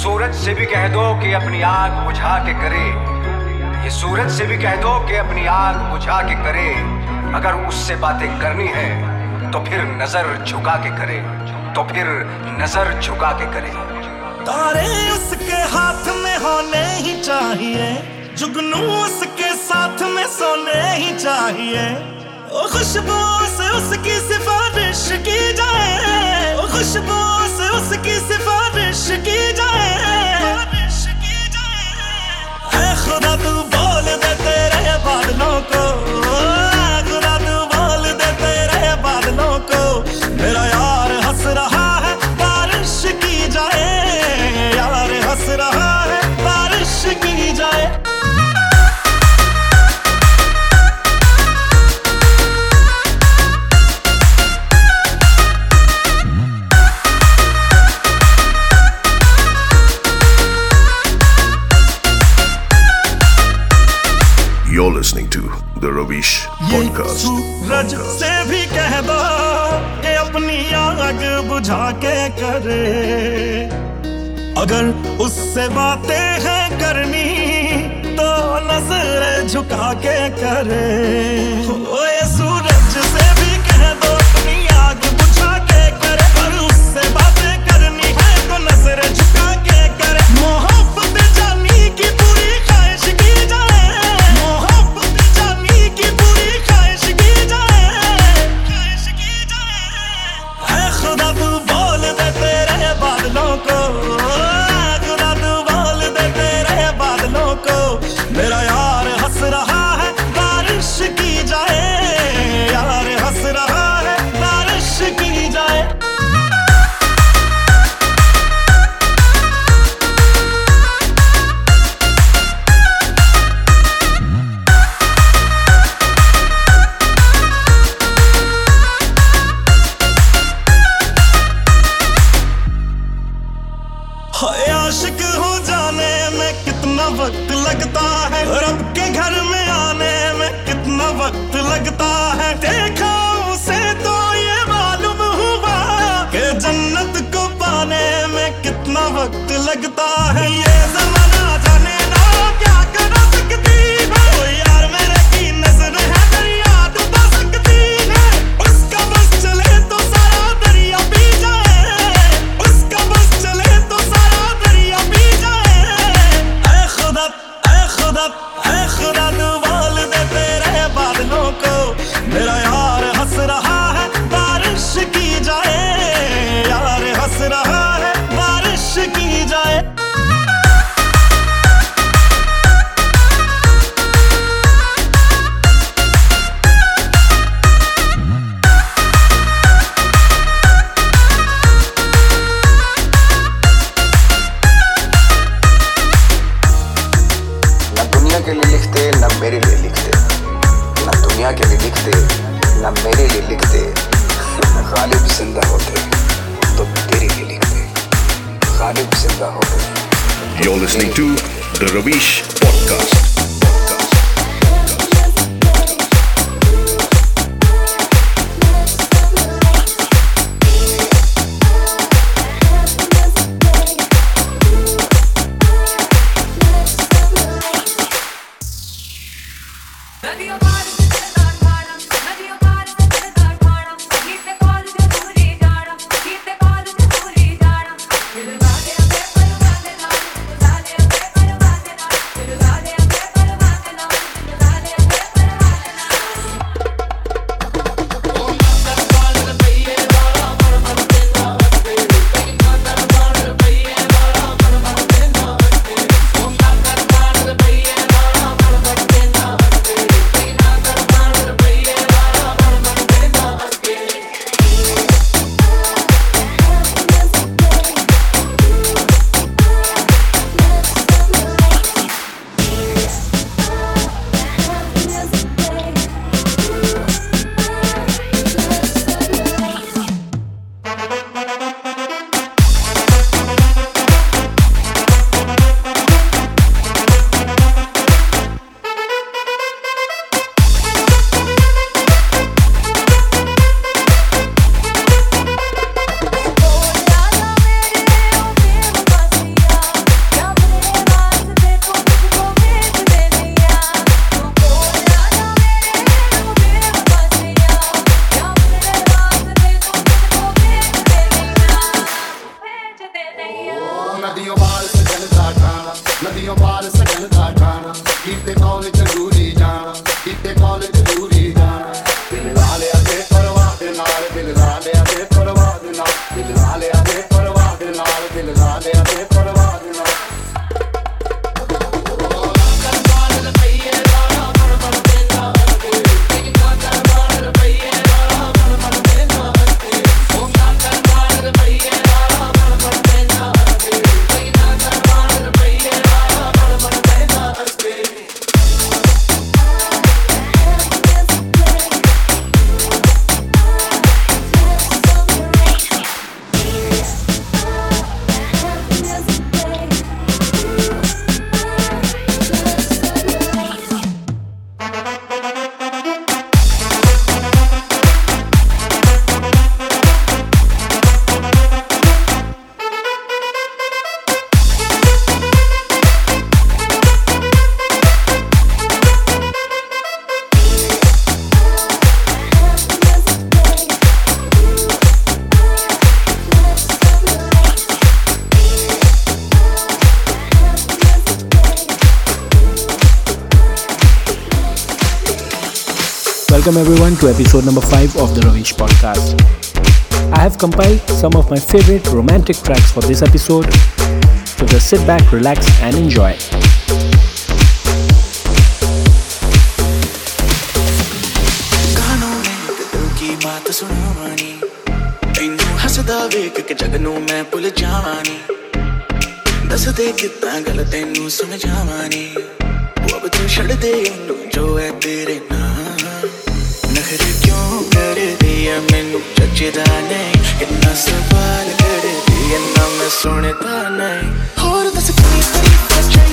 सूरज से भी कह दो कि अपनी आग बुझा के करे। ये सूरज से भी कह दो कि अपनी आग बुझा के करे। अगर उससे बातें करनी है तो फिर नज़र झुका के करे। तो फिर नज़र झुका के करे। तारे उसके हाथ में होने ही चाहिए। जुगनू उसके साथ में सोने ही चाहिए। खुशबू से उसकी सिफारिश की जाए। खुशबू पास की सिफारिश की जाए। है खुदा तू बोल दे तेरे बादलों को। करे। अगर उससे बातें हैं करनी तो नज़र झुका के करे। everyone to episode number 5 of the Ravish podcast. I have compiled some of my favorite romantic tracks for this episode, so just sit back, relax, and enjoy. ਗਾਣੋਂ ਨੇ ਦਿਲ ਕੀ ਬਾਤ ਸੁਣਾਵਾਣੀ ਤੈਨੂੰ ਹੱਸਦਾ ਵੇਖ ਕੇ ਜਗ ਨੂੰ ਮੈਂ ਭੁੱਲ ਜਾਵਾਂਗੀ ਦੱਸ ਦੇ ਕਿੱਦਾਂ ਗੱਲ ਤੈਨੂੰ ਸਮਝਾਵਾਂਗੀ ਉਹ ਅਬ ਤੂੰ ਛੱਡ ਦੇ ਉਹਨੂੰ ਜੋ ਹੈ ਤੇਰੇ ਨਾਲ ਨਖਰੇ ਕਿਉਂ ਕਰਦੀ ਐ ਮੈਨੂੰ ਜੱਜਦਾ ਨਹੀਂ ਇੰਨਾ ਸਵਾਲ ਕਰਦੀ ਐ ਨਾ ਮੈਂ ਸੁਣਦਾ ਨਹੀਂ ਹੋਰ ਦੱਸ ਕੀ ਤਰੀਫਾਂ ਚਾਹੀਦੀ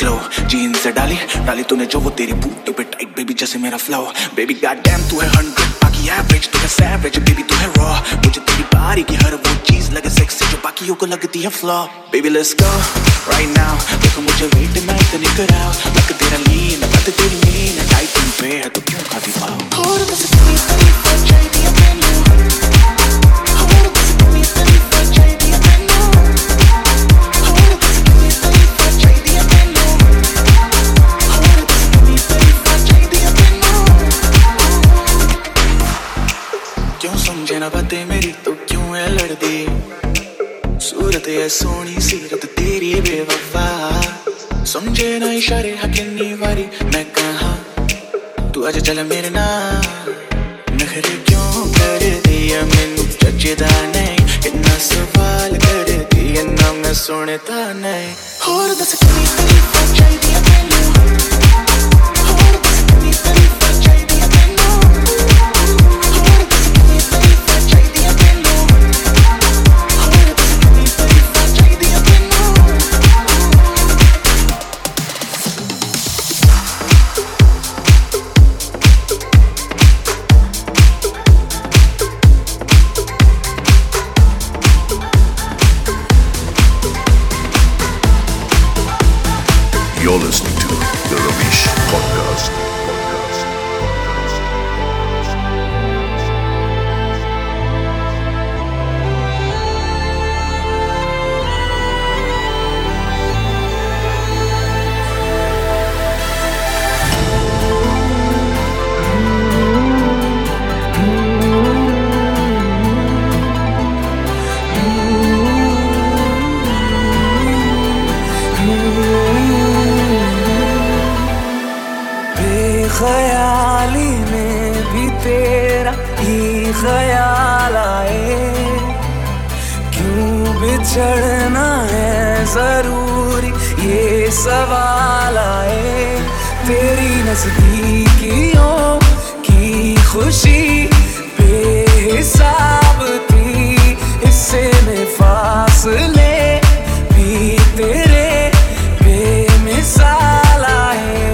ग्लो जीन्स से डाली डाली तूने जो, वो तेरी बूट पे टाइट बेबी जैसे मेरा फ्लो बेबी गॉड डैम तू है हंड्रेड बाकी एवरेज तू है सैवरेज बेबी तू है रॉ मुझे तेरी बारी की हर वो चीज़ लगे सेक्सी जो बाकियों को लगती है flaw baby let's go right now देखो मुझे वेट मैं इतनी कराओ। लग तेरा लीन लग तेरी नजदीकियों की खुशी बेहिसाब थी, इससे में फासले भी तेरे बेमिसाल आए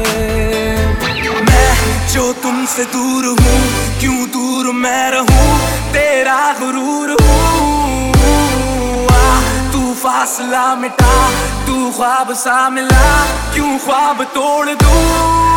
मैं जो तुमसे दूर हूँ, क्यों दूर मैं मिटा तू ख्वाब सा मिला क्यों ख्वाब तोड़ दूँ?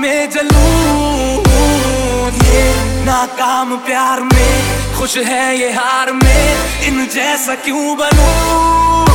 में जलूं, ये नाकाम प्यार में, खुश है ये हार में, इन जैसा क्यों बनूं?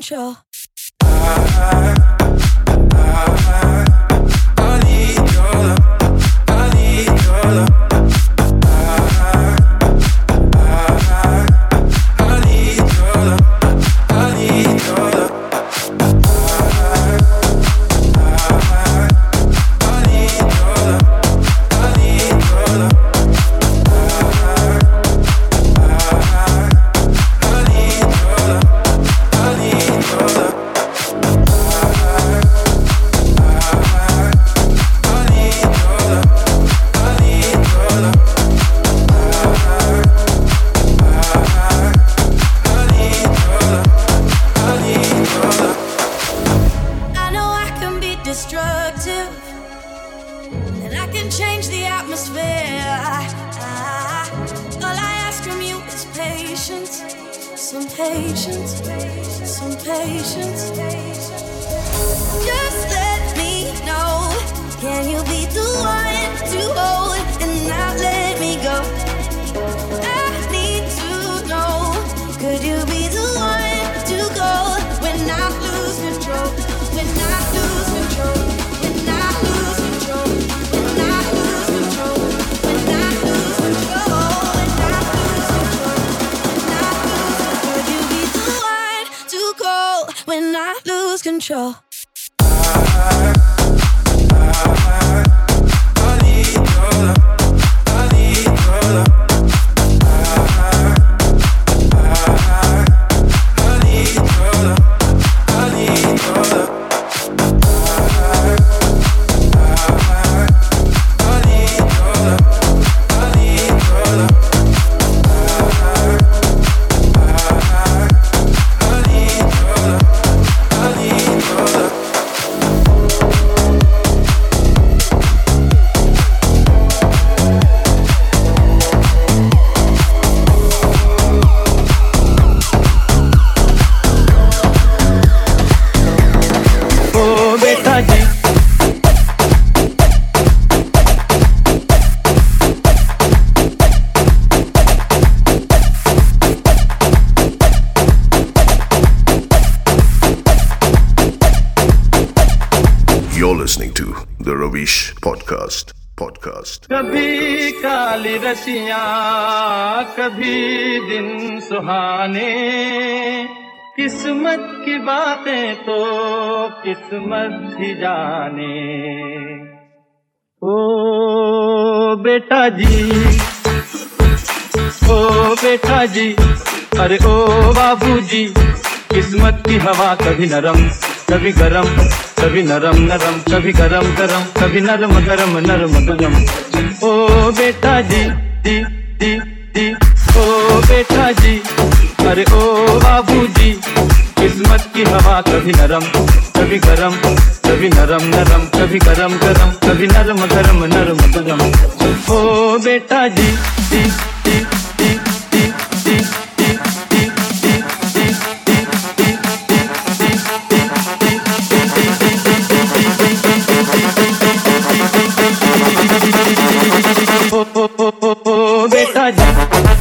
potential. वाली रसिया, कभी दिन सुहाने। किस्मत की बातें तो किस्मत ही जाने। ओ बेटा जी, ओ बेटा जी, अरे ओ बाबू जी किस्मत की हवा कभी नरम, कभी गरम। कभी नरम नरम, कभी गरम गरम, कभी नरम गरम नरम गरम। ओ बेटा जी, दी दी दी। ओ बेटा जी, अरे ओ बाबू जी, किस्मत की हवा कभी नरम, कभी गरम, कभी नरम नरम, कभी गरम गरम, कभी नरम गरम नरम गरम। ओ बेटा जी, दी Imagine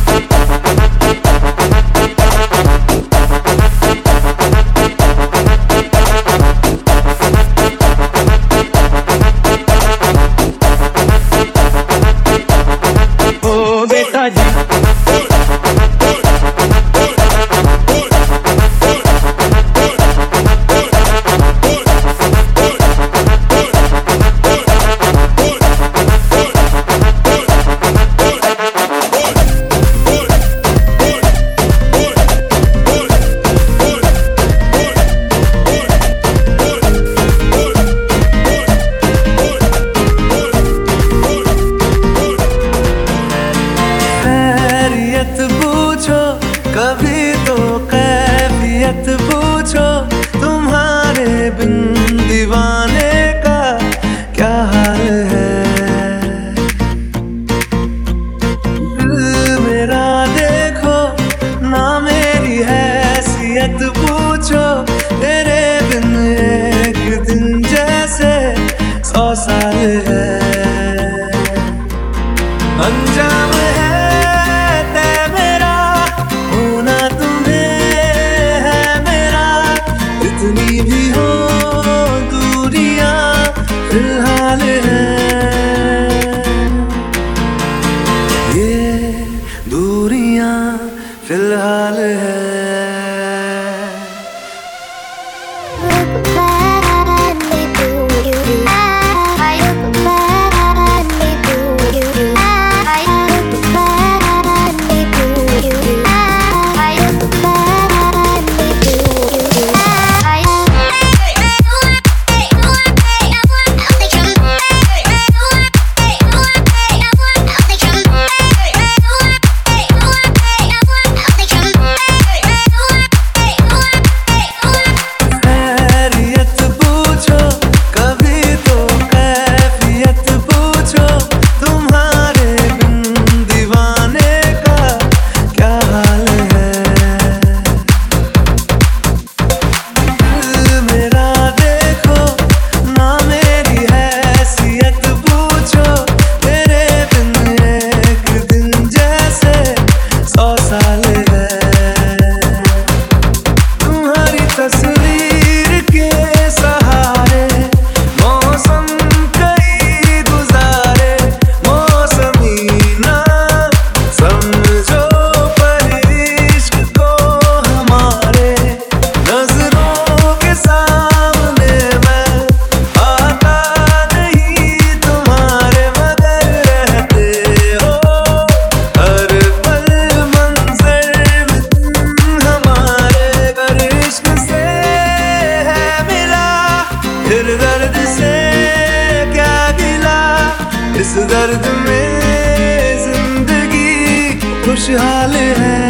खुशहाल है।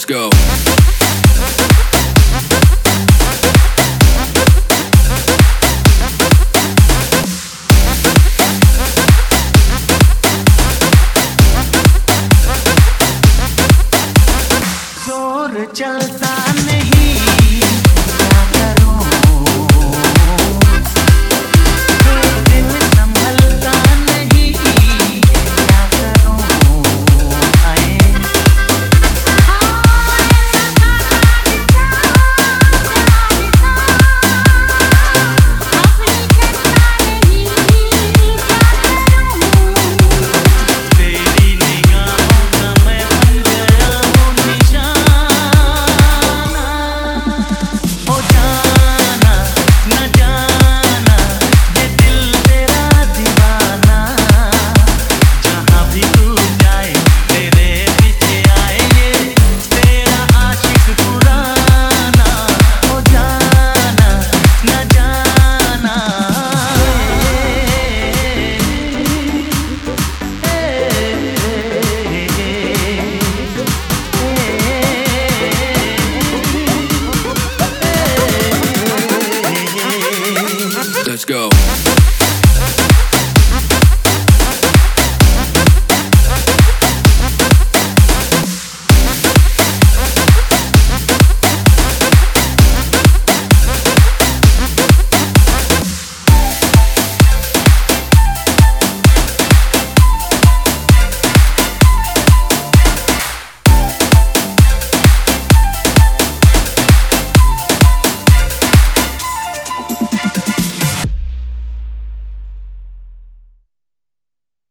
Let's go.